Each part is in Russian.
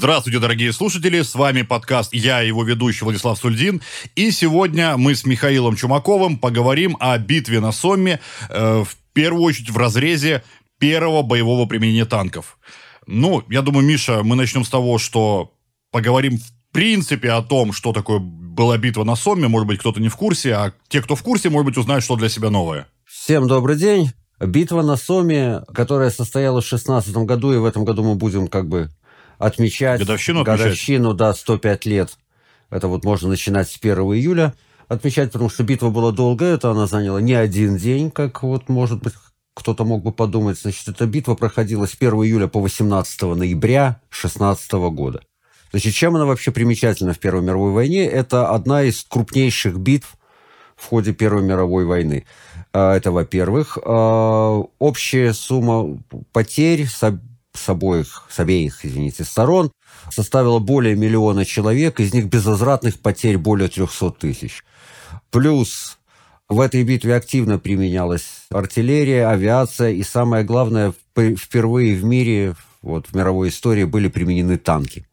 Здравствуйте, дорогие слушатели, с вами подкаст «Я, его ведущий Владислав Сульдин». И сегодня мы с Михаилом Чумаковым поговорим о битве на Сомме, э, в первую очередь в разрезе первого боевого применения танков. Ну, я думаю, Миша, мы начнем с того, что поговорим в принципе о том, что такое была битва на Сомме. Может быть, кто-то не в курсе, а те, кто в курсе, может быть, узнают, что для себя новое. Всем добрый день. Битва на Соме, которая состоялась в 16 году, и в этом году мы будем как бы отмечать годовщину, годовщину да, 105 лет. Это вот можно начинать с 1 июля отмечать, потому что битва была долгая, это она заняла не один день, как вот, может быть, кто-то мог бы подумать. Значит, эта битва проходила с 1 июля по 18 ноября 16 года. Значит, чем она вообще примечательна в Первой мировой войне? Это одна из крупнейших битв в ходе Первой мировой войны. А, это, во-первых. А, общая сумма потерь с обоих, с обеих, извините, сторон составила более миллиона человек, из них безвозвратных потерь более 300 тысяч. Плюс в этой битве активно применялась артиллерия, авиация, и самое главное, впервые в мире, вот в мировой истории были применены танки.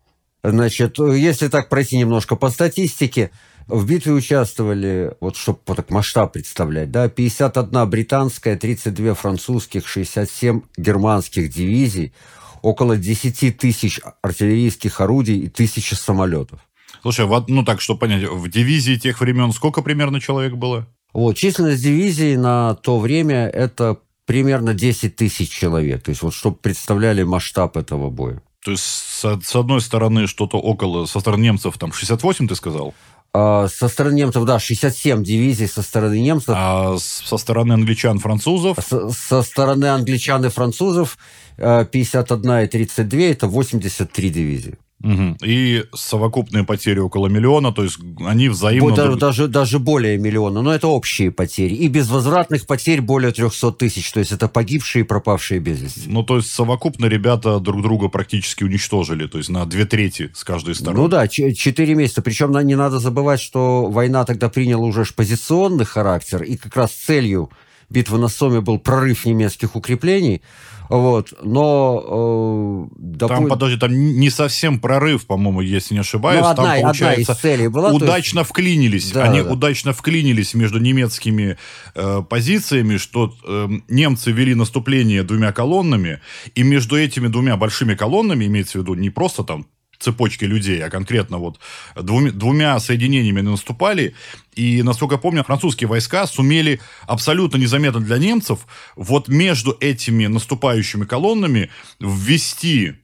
Значит, если так пройти немножко по статистике, в битве участвовали, вот чтобы так масштаб представлять, да, 51 британская, 32 французских, 67 германских дивизий, около 10 тысяч артиллерийских орудий и тысячи самолетов. Слушай, ну так, чтобы понять, в дивизии тех времен сколько примерно человек было? Вот, численность дивизии на то время это примерно 10 тысяч человек. То есть, вот, чтобы представляли масштаб этого боя. То есть, с, с одной стороны, что-то около, со стороны немцев, там, 68, ты сказал? А, со стороны немцев, да, 67 дивизий со стороны немцев. А со стороны англичан, французов? Со, со стороны англичан и французов 51 э, и 32 – это 83 дивизии. Угу. И совокупные потери около миллиона, то есть они взаимно... Даже, даже, даже более миллиона, но это общие потери. И безвозвратных потерь более 300 тысяч, то есть это погибшие и пропавшие без вести. Ну, то есть совокупно ребята друг друга практически уничтожили, то есть на две трети с каждой стороны. Ну да, четыре месяца. Причем не надо забывать, что война тогда приняла уже позиционный характер, и как раз целью битвы на Соме был прорыв немецких укреплений. Вот, но... Э, допу... Там, подожди, там не совсем прорыв, по-моему, если не ошибаюсь. Ну, одна, там, получается, одна из целей была. Удачно есть... вклинились. Да, Они да. удачно вклинились между немецкими э, позициями, что э, немцы вели наступление двумя колоннами, и между этими двумя большими колоннами, имеется в виду не просто там цепочки людей, а конкретно вот двумя, двумя соединениями наступали. И, насколько я помню, французские войска сумели абсолютно незаметно для немцев вот между этими наступающими колоннами ввести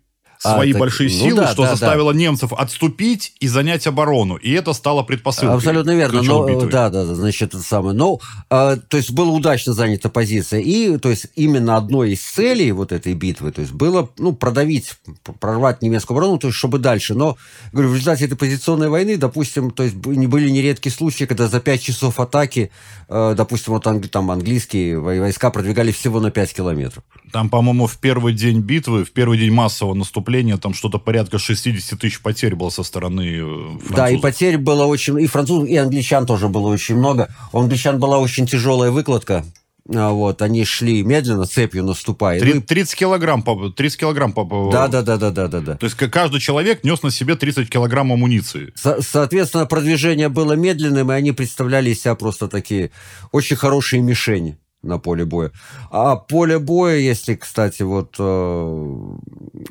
свои а, большие так, ну силы, ну, да, что да, заставило да. немцев отступить и занять оборону. И это стало предпосылкой. Абсолютно верно. Но, да, да, да, значит, это самое. Но, э, то есть, была удачно занята позиция. И, то есть, именно одной из целей вот этой битвы, то есть, было, ну, продавить, прорвать немецкую оборону, то есть, чтобы дальше. Но, говорю, в результате этой позиционной войны, допустим, то есть, были нередкие случаи, когда за 5 часов атаки, э, допустим, вот англи, там английские войска продвигали всего на 5 километров. Там, по-моему, в первый день битвы, в первый день массового наступления наступления, там что-то порядка 60 тысяч потерь было со стороны французов. Э, да, и потерь было очень... И французов, и англичан тоже было очень много. У англичан была очень тяжелая выкладка. А, вот, они шли медленно, цепью наступая. 30, 30 килограмм, 30 килограмм. Да, да, да, да, да, да, да. То есть каждый человек нес на себе 30 килограмм амуниции. Со- соответственно, продвижение было медленным, и они представляли из себя просто такие очень хорошие мишени на поле боя. А поле боя, если, кстати, вот э,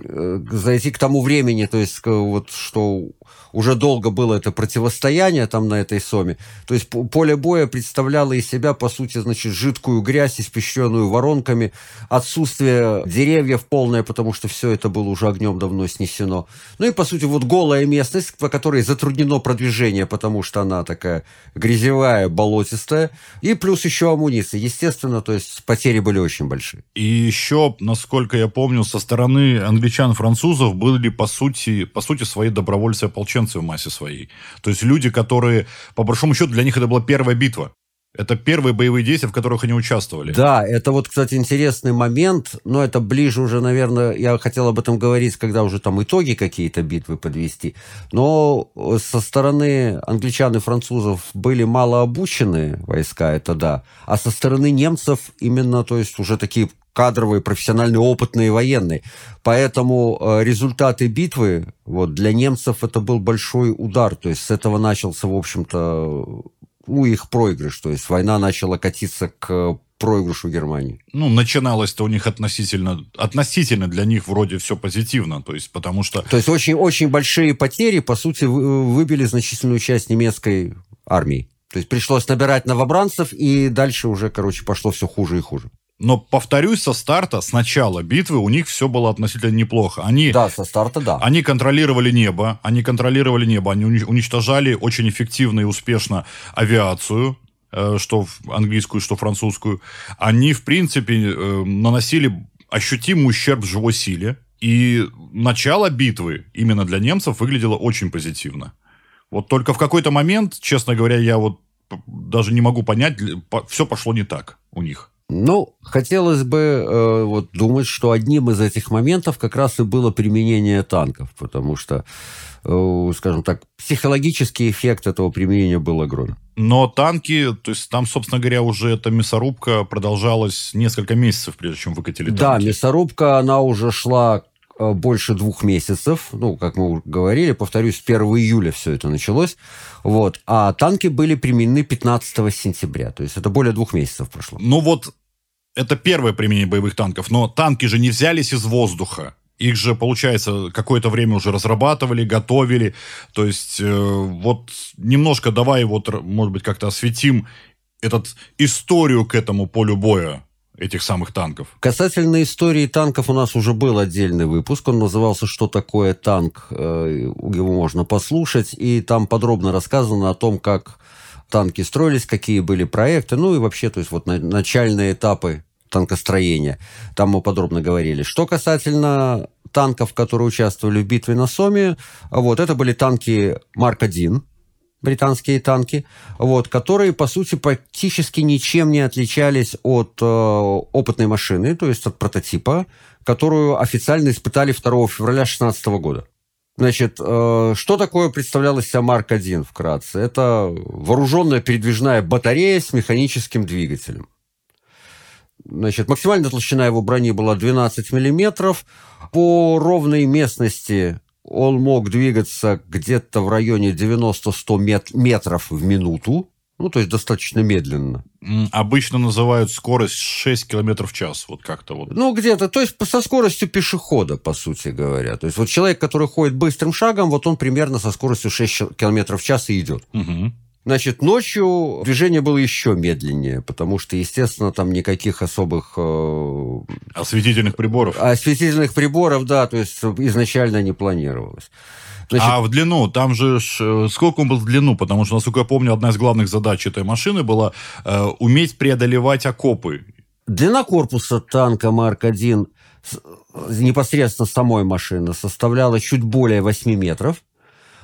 э зайти к тому времени, то есть вот что уже долго было это противостояние там на этой соме. То есть поле боя представляло из себя, по сути, значит, жидкую грязь, испещренную воронками, отсутствие деревьев полное, потому что все это было уже огнем давно снесено. Ну и, по сути, вот голая местность, по которой затруднено продвижение, потому что она такая грязевая, болотистая. И плюс еще амуниция. Естественно, то есть потери были очень большие. И еще, насколько я помню, со стороны англичан-французов были, по сути, по сути, свои добровольцы-ополченцы ополченцы в массе своей. То есть люди, которые, по большому счету, для них это была первая битва. Это первые боевые действия, в которых они участвовали. Да, это вот, кстати, интересный момент, но это ближе уже, наверное, я хотел об этом говорить, когда уже там итоги какие-то битвы подвести. Но со стороны англичан и французов были мало обучены войска, это да. А со стороны немцев именно, то есть уже такие кадровые, профессиональные, опытные военные. Поэтому э, результаты битвы вот, для немцев это был большой удар. То есть с этого начался, в общем-то, ну, их проигрыш. То есть война начала катиться к проигрышу Германии. Ну, начиналось-то у них относительно, относительно для них вроде все позитивно, то есть потому что... То есть очень, очень большие потери, по сути, выбили значительную часть немецкой армии. То есть пришлось набирать новобранцев, и дальше уже, короче, пошло все хуже и хуже. Но, повторюсь, со старта, с начала битвы у них все было относительно неплохо. Они, да, со старта, да. Они контролировали небо, они контролировали небо, они уничтожали очень эффективно и успешно авиацию, э, что английскую, что французскую. Они, в принципе, э, наносили ощутимый ущерб живой силе. И начало битвы именно для немцев выглядело очень позитивно. Вот только в какой-то момент, честно говоря, я вот даже не могу понять, все пошло не так у них. Ну, хотелось бы э, вот думать, что одним из этих моментов как раз и было применение танков, потому что, э, скажем так, психологический эффект этого применения был огромен. Но танки, то есть там, собственно говоря, уже эта мясорубка продолжалась несколько месяцев, прежде чем выкатили танки. Да, мясорубка, она уже шла э, больше двух месяцев. Ну, как мы говорили, повторюсь, 1 июля все это началось. Вот. А танки были применены 15 сентября. То есть это более двух месяцев прошло. Ну вот это первое применение боевых танков, но танки же не взялись из воздуха. Их же, получается, какое-то время уже разрабатывали, готовили. То есть, э, вот немножко давай, вот, может быть, как-то осветим этот историю к этому полю боя этих самых танков. Касательно истории танков у нас уже был отдельный выпуск. Он назывался «Что такое танк?». Э, его можно послушать. И там подробно рассказано о том, как танки строились, какие были проекты, ну и вообще, то есть вот на, начальные этапы танкостроения. Там мы подробно говорили. Что касательно танков, которые участвовали в битве на Соме, вот, это были танки Марк-1, британские танки, вот, которые, по сути, практически ничем не отличались от э, опытной машины, то есть от прототипа, которую официально испытали 2 февраля 2016 года. Значит, э, что такое представляла себя Марк-1 вкратце? Это вооруженная передвижная батарея с механическим двигателем. Значит, максимальная толщина его брони была 12 миллиметров. По ровной местности он мог двигаться где-то в районе 90-100 метров в минуту. Ну, то есть достаточно медленно. Обычно называют скорость 6 км в час, вот как-то вот. Ну, где-то, то есть со скоростью пешехода, по сути говоря. То есть вот человек, который ходит быстрым шагом, вот он примерно со скоростью 6 км в час и идет. Угу. Значит, ночью движение было еще медленнее, потому что, естественно, там никаких особых... Э, осветительных приборов. Осветительных приборов, да, то есть изначально не планировалось. Значит... А в длину, там же э, сколько он был в длину? Потому что, насколько я помню, одна из главных задач этой машины была э, уметь преодолевать окопы. Длина корпуса танка Марк-1 непосредственно самой машины составляла чуть более 8 метров.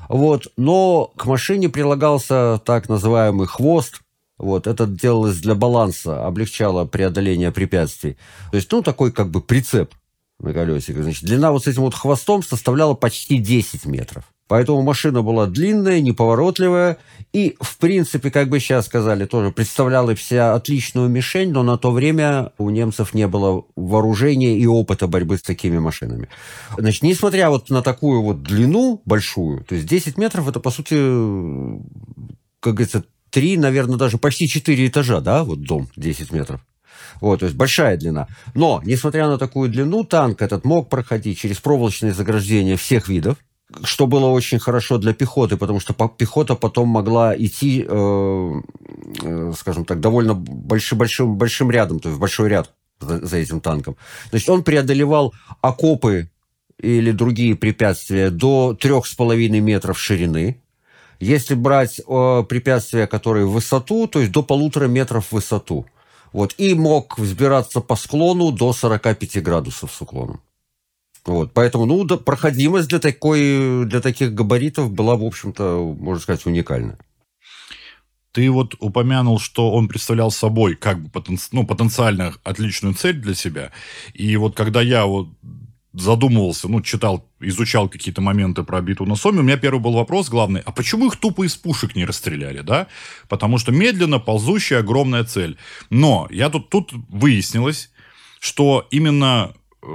Вот. Но к машине прилагался так называемый хвост, вот, это делалось для баланса, облегчало преодоление препятствий. То есть, ну, такой как бы прицеп на колесиках. Значит, длина вот с этим вот хвостом составляла почти 10 метров. Поэтому машина была длинная, неповоротливая и, в принципе, как бы сейчас сказали, тоже представляла вся отличную мишень, но на то время у немцев не было вооружения и опыта борьбы с такими машинами. Значит, несмотря вот на такую вот длину большую, то есть 10 метров это, по сути, как говорится, три, наверное, даже почти четыре этажа, да, вот дом 10 метров. Вот, то есть большая длина. Но, несмотря на такую длину, танк этот мог проходить через проволочные заграждения всех видов, что было очень хорошо для пехоты, потому что пехота потом могла идти, э, э, скажем так, довольно большим, большим, большим рядом, то есть большой ряд за, за этим танком. Значит, он преодолевал окопы или другие препятствия до трех с половиной метров ширины. Если брать э, препятствия, которые в высоту, то есть до полутора метров в высоту – вот, и мог взбираться по склону до 45 градусов с уклоном. Вот, поэтому, ну, да, проходимость для, такой, для таких габаритов была, в общем-то, можно сказать, уникальна. ты вот упомянул, что он представлял собой как бы потен... ну, потенциально отличную цель для себя. И вот когда я вот задумывался, ну, читал, изучал какие-то моменты про битву на Соме, у меня первый был вопрос главный, а почему их тупо из пушек не расстреляли, да? Потому что медленно ползущая огромная цель. Но я тут, тут выяснилось, что именно э,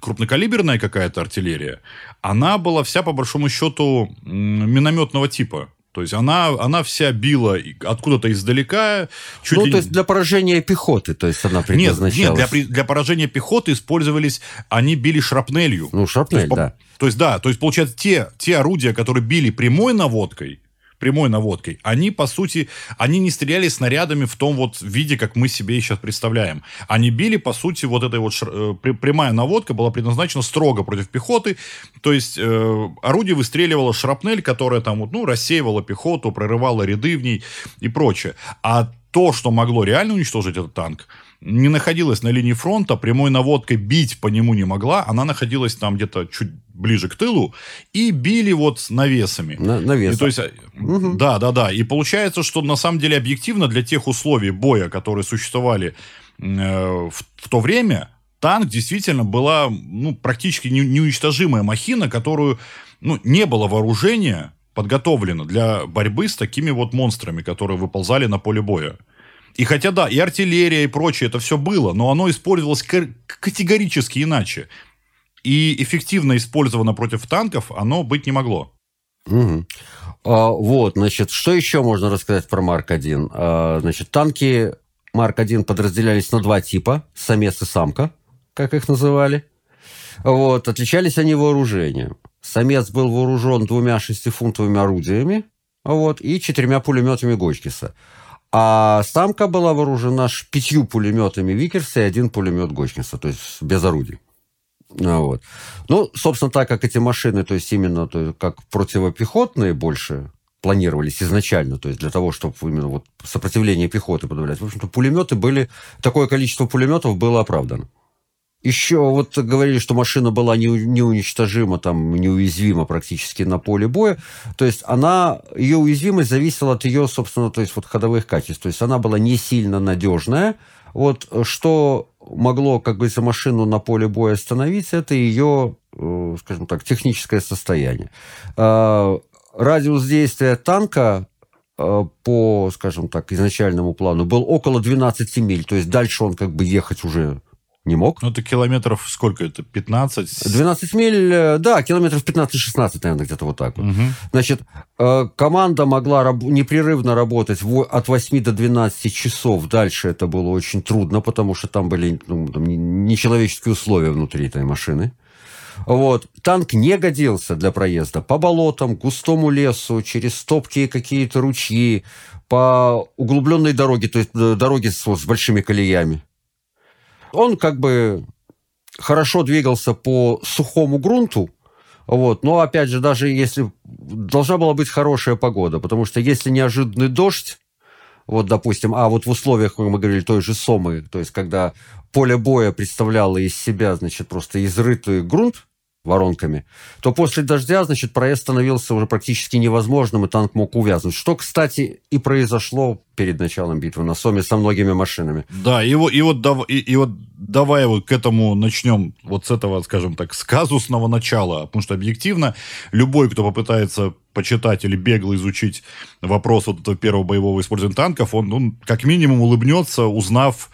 крупнокалиберная какая-то артиллерия, она была вся, по большому счету, минометного типа. То есть она, она вся била откуда-то издалека. Чуть ну, ли... то есть для поражения пехоты, то есть она предназначалась. Нет, нет для, для поражения пехоты использовались, они били шрапнелью. Ну, шрапнель, то есть, да. То есть, да, то есть, получается, те, те орудия, которые били прямой наводкой, прямой наводкой, они, по сути, они не стреляли снарядами в том вот виде, как мы себе сейчас представляем. Они били, по сути, вот этой вот шр... Э, прямая наводка была предназначена строго против пехоты, то есть э, орудие выстреливало шрапнель, которая там вот, ну, рассеивала пехоту, прорывала ряды в ней и прочее. А то, что могло реально уничтожить этот танк, не находилась на линии фронта, прямой наводкой бить по нему не могла, она находилась там где-то чуть ближе к тылу, и били вот навесами. На, навес. то есть, угу. Да, да, да. И получается, что на самом деле объективно для тех условий боя, которые существовали э, в, в то время, танк действительно была ну, практически не, неуничтожимая махина, которую ну, не было вооружения подготовлено для борьбы с такими вот монстрами, которые выползали на поле боя. И хотя да, и артиллерия, и прочее, это все было, но оно использовалось категорически иначе. И эффективно использовано против танков оно быть не могло. Угу. А, вот, значит, что еще можно рассказать про Марк-1? А, значит, танки Марк-1 подразделялись на два типа, самец и самка, как их называли. Вот, отличались они вооружением. Самец был вооружен двумя шестифунтовыми орудиями, вот, и четырьмя пулеметами Гочкиса. А самка была вооружена пятью пулеметами Викерса и один пулемет Гочкинса, то есть без орудий. Ну, вот. Ну, собственно, так как эти машины, то есть именно то есть, как противопехотные больше планировались изначально, то есть для того, чтобы именно вот сопротивление пехоты подавлять. В общем-то, пулеметы были, такое количество пулеметов было оправдано. Еще вот говорили, что машина была неуничтожима, там, неуязвима практически на поле боя. То есть она, ее уязвимость зависела от ее, собственно, то есть вот ходовых качеств. То есть она была не сильно надежная. Вот что могло, как говорится, машину на поле боя остановить, это ее, э, скажем так, техническое состояние. А, радиус действия танка э, по, скажем так, изначальному плану был около 12 миль, то есть дальше он как бы ехать уже не мог. Ну, это километров сколько это? 15? 12 миль, э, да, километров 15-16, наверное, где-то вот так вот. Угу. Значит, э, команда могла раб- непрерывно работать от 8 до 12 часов. Дальше это было очень трудно, потому что там были ну, там, нечеловеческие условия внутри этой машины. Вот. Танк не годился для проезда по болотам, густому лесу, через топкие какие-то ручьи, по углубленной дороге, то есть э, дороге с, с большими колеями. Он как бы хорошо двигался по сухому грунту, вот. Но, опять же, даже если... Должна была быть хорошая погода, потому что если неожиданный дождь, вот, допустим, а вот в условиях, как мы говорили, той же Сомы, то есть когда поле боя представляло из себя, значит, просто изрытый грунт, воронками, то после дождя, значит, проезд становился уже практически невозможным, и танк мог увязнуть. Что, кстати, и произошло перед началом битвы на Соме со многими машинами. Да, и вот, и вот, и, и вот давай вот к этому начнем, вот с этого, скажем так, с казусного начала, потому что объективно любой, кто попытается почитать или бегло изучить вопрос вот этого первого боевого использования танков, он, он как минимум улыбнется, узнав,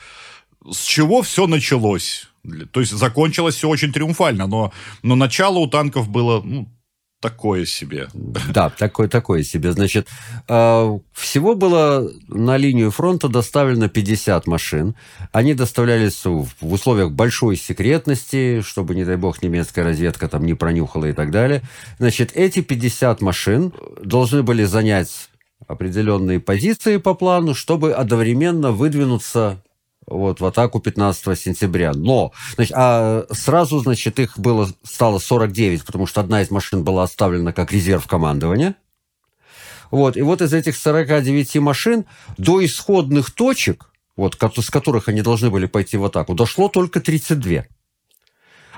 с чего все началось то есть закончилось все очень триумфально, но, но начало у танков было ну, такое себе. Да, такое, такое себе. Значит, а, всего было на линию фронта доставлено 50 машин. Они доставлялись в условиях большой секретности, чтобы, не дай бог, немецкая разведка там не пронюхала и так далее. Значит, эти 50 машин должны были занять определенные позиции по плану, чтобы одновременно выдвинуться вот, в атаку 15 сентября. Но, значит, а сразу, значит, их было, стало 49, потому что одна из машин была оставлена как резерв командования. Вот, и вот из этих 49 машин до исходных точек, вот, с которых они должны были пойти в атаку, дошло только 32.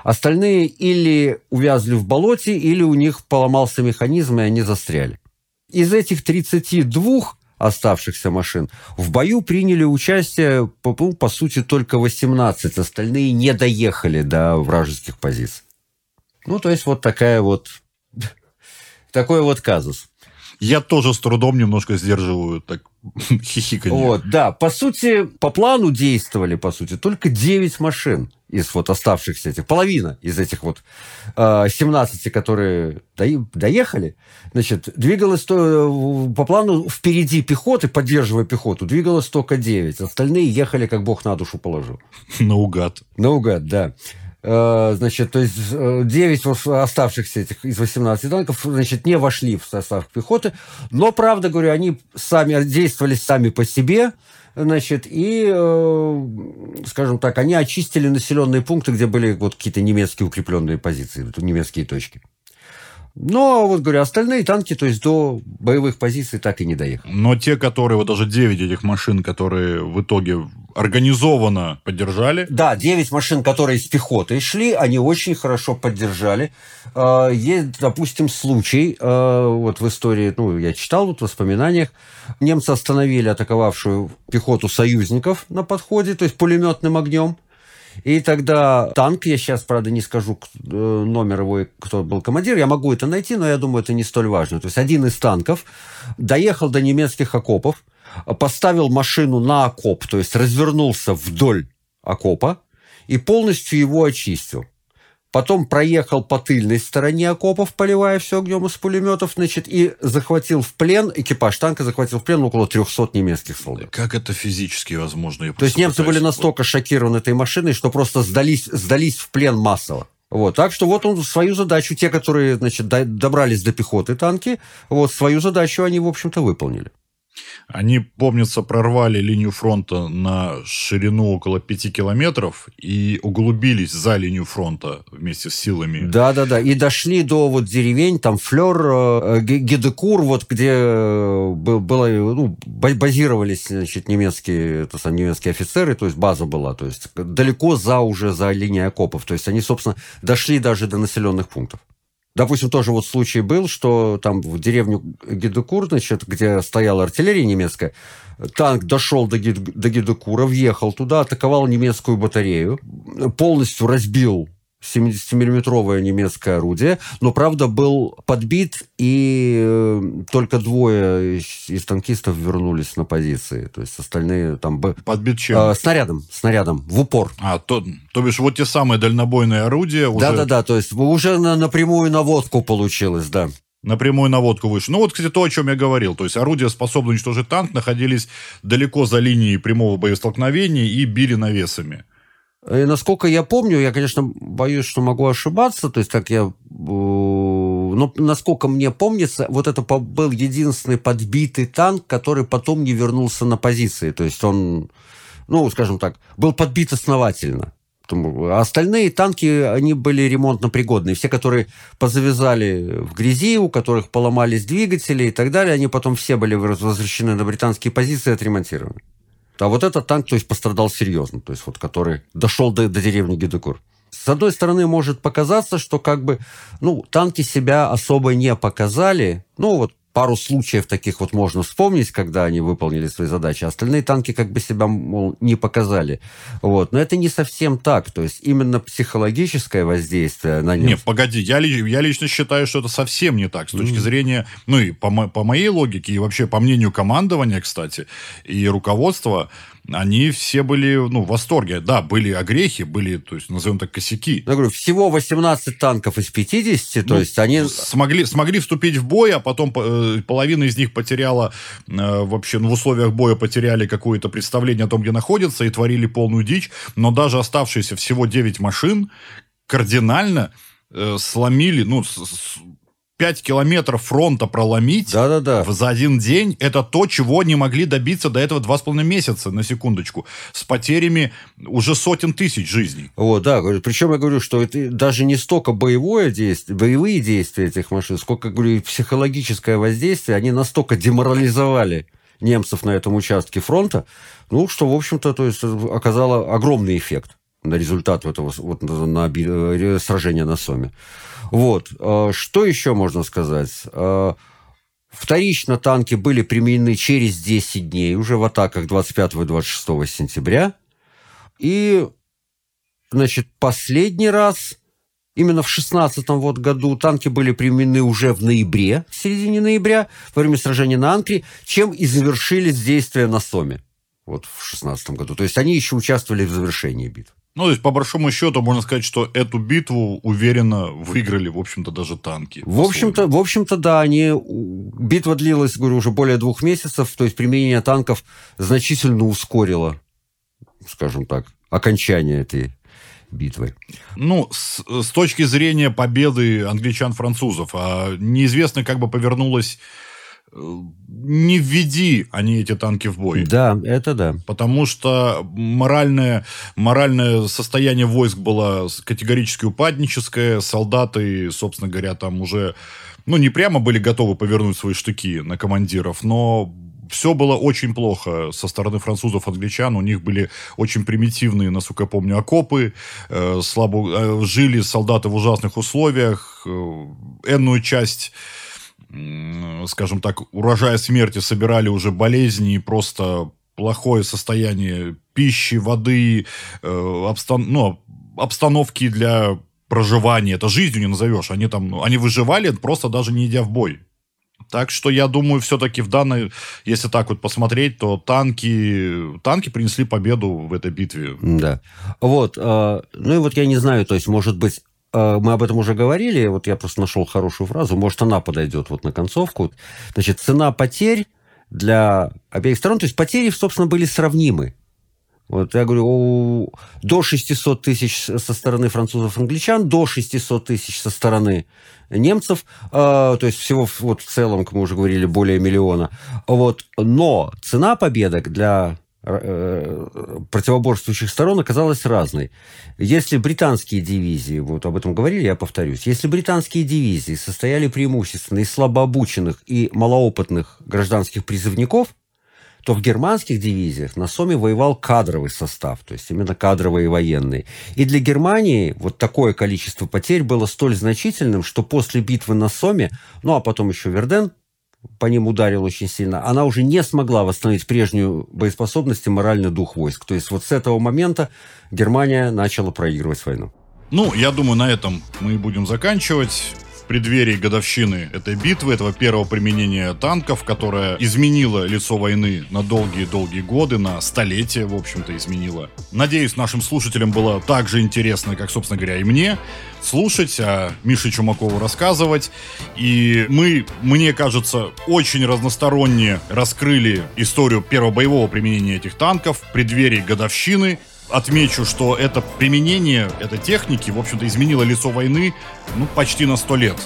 Остальные или увязли в болоте, или у них поломался механизм, и они застряли. Из этих 32 оставшихся машин. В бою приняли участие, по, ну, по сути, только 18. Остальные не доехали до вражеских позиций. Ну, то есть вот такая вот такой вот казус. Я тоже с трудом немножко сдерживаю так хихиканье. Вот, да. По сути, по плану действовали, по сути, только 9 машин из вот оставшихся этих, половина из этих вот э, 17, которые доехали, значит, двигалось то, по плану впереди пехоты, поддерживая пехоту, двигалось только 9. Остальные ехали, как бог на душу положил. Наугад. Наугад, да. Э, значит, то есть 9 э, оставшихся этих из 18 танков, значит, не вошли в состав пехоты, но, правда, говорю, они сами действовали сами по себе, значит, и, э, скажем так, они очистили населенные пункты, где были вот какие-то немецкие укрепленные позиции, немецкие точки. Но, вот говорю, остальные танки, то есть до боевых позиций так и не доехали. Но те, которые, вот даже 9 этих машин, которые в итоге организованно поддержали. Да, 9 машин, которые с пехотой шли, они очень хорошо поддержали. А, есть, допустим, случай, а, вот в истории, ну, я читал вот в воспоминаниях, немцы остановили атаковавшую пехоту союзников на подходе, то есть пулеметным огнем. И тогда танк, я сейчас, правда, не скажу э, номер его, кто был командир, я могу это найти, но я думаю, это не столь важно. То есть один из танков доехал до немецких окопов, поставил машину на окоп, то есть развернулся вдоль окопа и полностью его очистил. Потом проехал по тыльной стороне окопов, поливая все огнем из пулеметов, значит, и захватил в плен, экипаж танка захватил в плен около 300 немецких солдат. Как это физически возможно? Я То есть немцы были настолько шокированы этой машиной, что просто сдались, сдались в плен массово. Вот, так что вот он свою задачу, те, которые, значит, добрались до пехоты танки, вот свою задачу они, в общем-то, выполнили. Они, помнится, прорвали линию фронта на ширину около 5 километров и углубились за линию фронта вместе с силами. Да-да-да, и дошли до вот деревень, там Флер, э, Гедекур, вот где э, было, ну, базировались, значит, немецкие, это сам, немецкие офицеры, то есть база была, то есть далеко за уже за линией окопов. То есть они, собственно, дошли даже до населенных пунктов. Допустим, тоже вот случай был, что там в деревню Гидекур, значит, где стояла артиллерия немецкая, танк дошел до, Гид, до Гидекура, въехал туда, атаковал немецкую батарею, полностью разбил 70-миллиметровое немецкое орудие, но, правда, был подбит, и э, только двое из танкистов вернулись на позиции. То есть остальные там... Подбит чем? Э, снарядом, снарядом, в упор. А, то, то бишь вот те самые дальнобойные орудия уже... Да-да-да, то есть уже на, напрямую наводку получилось, да напрямую наводку выше. Ну, вот, кстати, то, о чем я говорил. То есть, орудия, способные уничтожить танк, находились далеко за линией прямого боестолкновения и били навесами. И насколько я помню, я, конечно, боюсь, что могу ошибаться, то есть как я... Э, но насколько мне помнится, вот это был единственный подбитый танк, который потом не вернулся на позиции. То есть он, ну, скажем так, был подбит основательно. А остальные танки, они были ремонтно пригодные. Все, которые позавязали в грязи, у которых поломались двигатели и так далее, они потом все были возвращены на британские позиции и отремонтированы. А вот этот танк, то есть, пострадал серьезно, то есть, вот, который дошел до, до деревни Гидекур. С одной стороны, может показаться, что как бы, ну, танки себя особо не показали. Ну, вот пару случаев таких вот можно вспомнить, когда они выполнили свои задачи. Остальные танки как бы себя, мол, не показали. Вот. Но это не совсем так. То есть именно психологическое воздействие на них. Не, погоди, я, я лично считаю, что это совсем не так. С точки mm. зрения, ну и по, по моей логике, и вообще по мнению командования, кстати, и руководства, они все были ну, в восторге. Да, были огрехи, были, то есть, назовем так, косяки. Я говорю, всего 18 танков из 50, ну, то есть они... Смогли, смогли вступить в бой, а потом э, половина из них потеряла, э, вообще, ну, в условиях боя потеряли какое-то представление о том, где находятся, и творили полную дичь. Но даже оставшиеся всего 9 машин кардинально э, сломили, ну, с, 5 километров фронта проломить да -да -да. за один день, это то, чего не могли добиться до этого 2,5 месяца, на секундочку, с потерями уже сотен тысяч жизней. Вот, да, причем я говорю, что это даже не столько боевое действие, боевые действия этих машин, сколько, говорю, психологическое воздействие, они настолько деморализовали немцев на этом участке фронта, ну, что, в общем-то, то есть оказало огромный эффект на результат этого вот, на, на, э, сражения на Соме. Вот. А, что еще можно сказать? А, Вторично танки были применены через 10 дней, уже в атаках 25 и 26 сентября. И, значит, последний раз, именно в 16 вот году, танки были применены уже в ноябре, в середине ноября, во время сражения на Анкре, чем и завершились действия на Соме вот в 16 году. То есть они еще участвовали в завершении битвы. Ну, то есть, по большому счету, можно сказать, что эту битву уверенно выиграли, в общем-то, даже танки. В общем-то, в общем-то, да, они... Битва длилась, говорю, уже более двух месяцев, то есть применение танков значительно ускорило, скажем так, окончание этой битвы. Ну, с, с точки зрения победы англичан-французов, а неизвестно, как бы повернулась не введи они эти танки в бой. Да, это да. Потому что моральное, моральное состояние войск было категорически упадническое. Солдаты, собственно говоря, там уже ну, не прямо были готовы повернуть свои штыки на командиров, но все было очень плохо со стороны французов, англичан. У них были очень примитивные, насколько я помню, окопы. Э, слабо э, жили солдаты в ужасных условиях. Э, энную часть скажем так, урожая смерти собирали уже болезни и просто плохое состояние пищи, воды, э, обстан ну, обстановки для проживания. Это жизнью не назовешь. Они там, они выживали, просто даже не идя в бой. Так что я думаю, все-таки в данной, если так вот посмотреть, то танки, танки принесли победу в этой битве. Да. Вот. Э, ну и вот я не знаю, то есть, может быть, мы об этом уже говорили, вот я просто нашел хорошую фразу, может, она подойдет вот на концовку. Значит, цена потерь для обеих сторон, то есть потери, собственно, были сравнимы. Вот я говорю, о, до 600 тысяч со стороны французов и англичан, до 600 тысяч со стороны немцев, э, то есть всего вот в целом, как мы уже говорили, более миллиона. Вот. Но цена победок для Э, противоборствующих сторон оказалась разной. Если британские дивизии, вот об этом говорили, я повторюсь, если британские дивизии состояли преимущественно из слабообученных и малоопытных гражданских призывников, то в германских дивизиях на Соме воевал кадровый состав, то есть именно кадровые военные. И для Германии вот такое количество потерь было столь значительным, что после битвы на Соме, ну а потом еще Верден, по ним ударил очень сильно, она уже не смогла восстановить прежнюю боеспособность и моральный дух войск. То есть вот с этого момента Германия начала проигрывать войну. Ну, я думаю, на этом мы будем заканчивать преддверии годовщины этой битвы, этого первого применения танков, которое изменило лицо войны на долгие-долгие годы, на столетия, в общем-то, изменило. Надеюсь, нашим слушателям было так же интересно, как, собственно говоря, и мне, слушать, а Мише Чумакову рассказывать. И мы, мне кажется, очень разносторонне раскрыли историю первого боевого применения этих танков в преддверии годовщины отмечу, что это применение этой техники, в общем-то, изменило лицо войны ну, почти на сто лет.